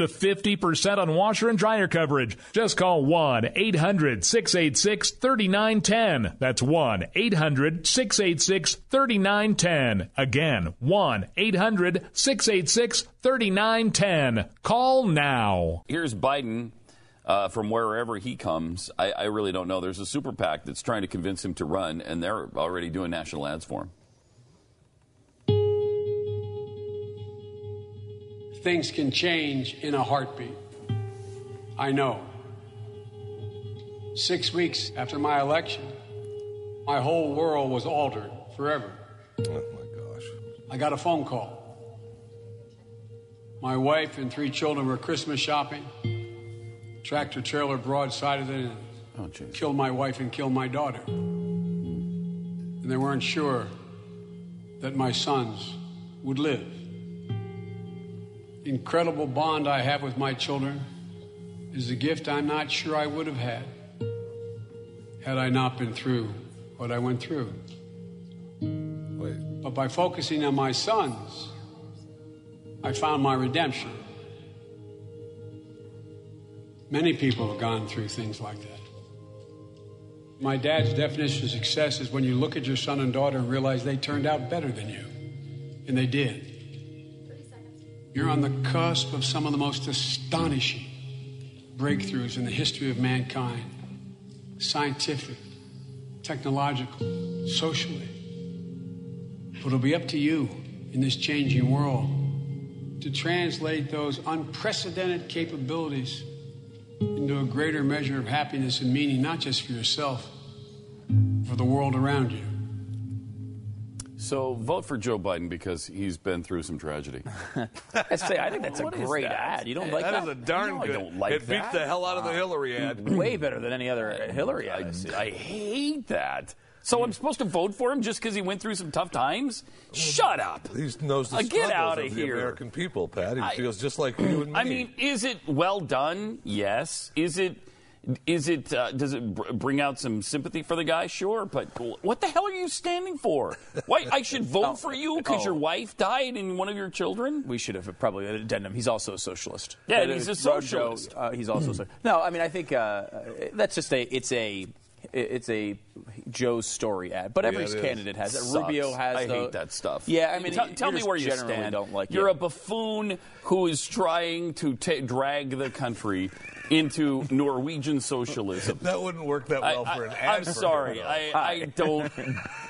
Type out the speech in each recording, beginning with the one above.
to 50% on washer and dryer coverage. Just call 1 800 686 3910. That's 1 800 686 3910. Again, 1 800 686 3910. Call now. Here's Biden. Uh, from wherever he comes, I, I really don't know. There's a super PAC that's trying to convince him to run, and they're already doing national ads for him. Things can change in a heartbeat. I know. Six weeks after my election, my whole world was altered forever. Oh my gosh. I got a phone call. My wife and three children were Christmas shopping. Tractor trailer broadsided it and Oh, killed my wife and killed my daughter. And they weren't sure that my sons would live. Incredible bond I have with my children is a gift I'm not sure I would have had had I not been through what I went through. Wait. But by focusing on my sons, I found my redemption. Many people have gone through things like that. My dad's definition of success is when you look at your son and daughter and realize they turned out better than you. And they did. You're on the cusp of some of the most astonishing breakthroughs in the history of mankind scientific, technological, socially. But it'll be up to you in this changing world to translate those unprecedented capabilities into a greater measure of happiness and meaning, not just for yourself, for the world around you. So vote for Joe Biden because he's been through some tragedy. I say, I think that's a What is great that? ad. You don't like that that? is a darn No, I good. don't like it beats that. the hell out of the Hillary ad. Way better than any other Hillary ad. I, I've. I hate that. So I'm supposed to vote for him just because he went through some tough times? Shut up. He knows the Uh, get struggles outta of the here. American people, Pat. He I- feels just like you and me. I mean, is it well done? Yes. Is it? Is it? Uh, does it br- bring out some sympathy for the guy? Sure, but what the hell are you standing for? Why I should vote for you because your wife died and one of your children? We should have probably an addendum. He's also a socialist. Yeah, he's a uh, Rojo, socialist. uh, he's also so. No, I mean, I think uh, that's just a. It's a. It's a Joe's story ad, but every it is. candidate has it. Rubio has. I the- hate that stuff. Yeah, I mean, tell, you tell me where you generally stand. Don't like You're it. a buffoon who is trying to ta drag the country into Norwegian socialism. that wouldn't work that well I, for an ad. am for sorry. I, I don't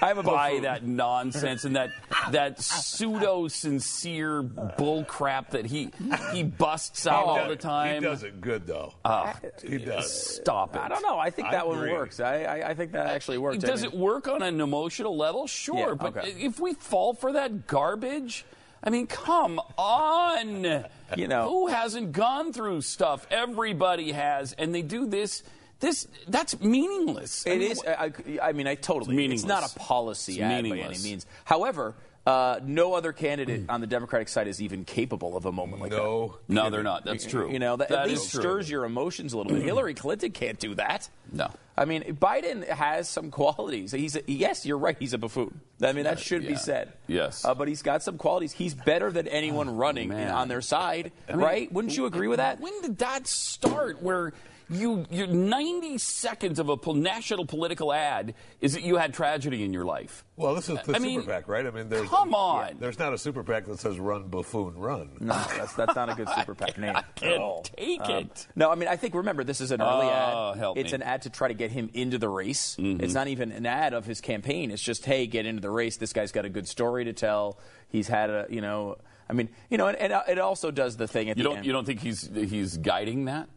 I'm a buy buffoon. that nonsense and that that pseudo sincere bull crap that he he busts out though. all the time. He does it good though. Ah, he does. Stop it. I don't know. I think I that one works. I, I, I think that actually works. I Does mean- it work on an emotional level? Sure, Yeah, but okay. if we fall for that garbage, I mean, come on. You know- who hasn't gone through stuff? Everybody has, and they do this. This that's meaningless. I mean, is. I, I I mean, I totally. It's It's not a policy It's ad by any means. However, uh, no other candidate on the Democratic side is even capable of a moment like that. No. No, they're not. That's true. You know, that, That at is least true. stirs your emotions a little bit. Hillary Clinton can't do that. No. I mean, Biden has some qualities. He's a, yes, you're right. He's a buffoon. I mean, that should yeah. be said. Yes. uh, but he's got some qualities. He's better than anyone running man. on their side, I mean, right? Wouldn't you agree with that? When did that start? Where you you 90 seconds of a pol- national political ad is that you had tragedy in your life. Well, this is the I super mean, PAC, right? I mean, there's come on. There's not a super PAC that says "Run buffoon, run." No, that's that's not a good super PAC name. I can't all. take Um, it. No, I mean I think remember this is an early Oh, ad. help it's me. Mm-hmm. an ad to try to get him into the race. It's not even an ad of his campaign. It's just hey, get into the race. This guy's got a good story to tell. He's had a you know. I mean, you know, and, and uh, it also does the thing at You the don't end. you don't think he's he's guiding that?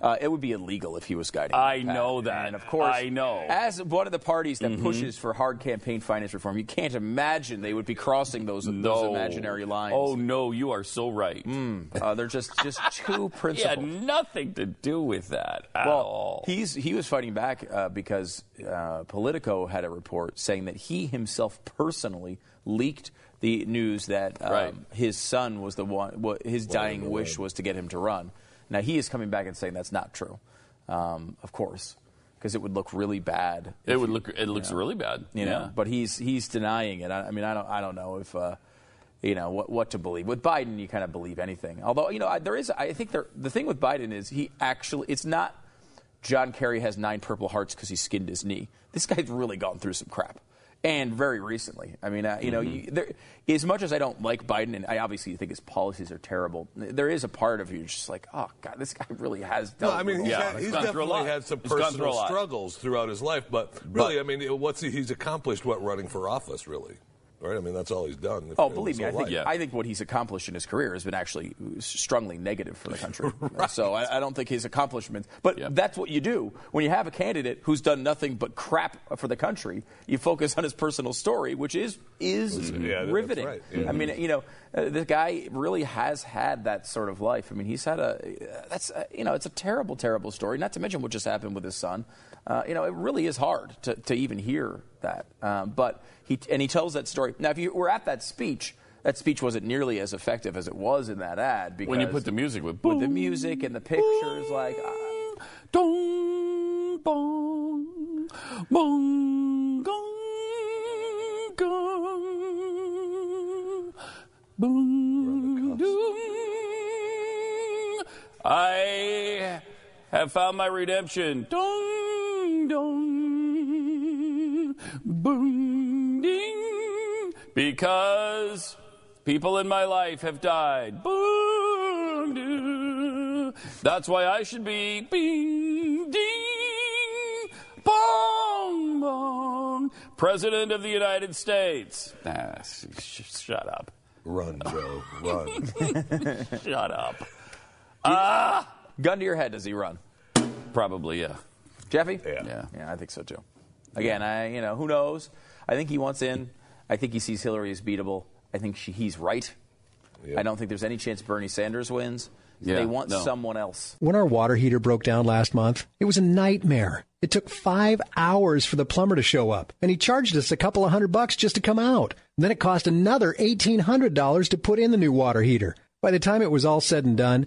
Uh, it would be illegal if he was guiding. I know that. and of course, I know. As one of the parties that pushes for hard campaign finance reform, you can't imagine they would be crossing those, those imaginary lines. Oh no, you are so right. Uh, they're just just too He had nothing to do with that at Well, all. he's he was fighting back uh, because uh, Politico had a report saying that he himself personally leaked the news that um, Right. his son was the one. His dying wish was to get him to run. Now he is coming back and saying that's not true. Um, of course, because it would look really bad. it would you- look. It looks really bad. you yeah. know. But he's he's denying it. I, I mean, I don't I don't know if uh, you know what what to believe. With Biden, you kind of believe anything. Although you know, I, there is I think there the thing with Biden is he actually it's not John Kerry has nine Purple Hearts because he skinned his knee. This guy's really gone through some crap. And very recently, I mean, uh, you know, you, there, as much as I don't like Biden, and I obviously think his policies are terrible, there is a part of you just like, oh God, this guy really has. No, Dealt I mean, with he's. Yeah, had, he's he's gone through a definitely had some He's through personal struggles throughout his life, but really, I mean, what's he, he's accomplished? What running for office, really? Right? I mean, that's all he's done. Oh, believe me, I think. Yeah. I think what he's accomplished in his career has been actually strongly negative for the country. So I, I don't think his accomplishments. But Yeah. that's what you do when you have a candidate who's done nothing but crap for the country. You focus on his personal story, which is is Yeah, riveting. right. I mean, you know, uh, the guy really has had that sort of life. I mean, he's had a uh, that's uh, you know, it's a terrible, terrible story. Not to mention what just happened with his son. Uh, you know, it really is hard to, to even hear that. Um, but he and he tells that story. Now, if you were at that speech, that speech wasn't nearly as effective as it was in that ad. Because when you put the music with with the music and the pictures, like. Uh, Dong, bong, bong, gong, gong, boom, doom. I have found my redemption. Dong, boom, ding. Because people in my life have died. Boom, doo. That's why I should be bing, ding, bong, bong, President of the United States. Ah, sh- sh- shut up. Run, Joe, run. Shut up. Ah! gun to your head, does he run? Probably, yeah. Jeffy? Yeah. Yeah. Yeah, I think so too. Again, I you know who knows. I think he wants in. I think he sees Hillary as beatable. I think she, he's right. Yeah. I don't think there's any chance Bernie Sanders wins. Yeah, they want no. someone else. When our water heater broke down last month, it was a nightmare. It took five hours for the plumber to show up, and he charged us a couple of hundred bucks just to come out. And then it cost another $1,800 to put in the new water heater. By the time it was all said and done,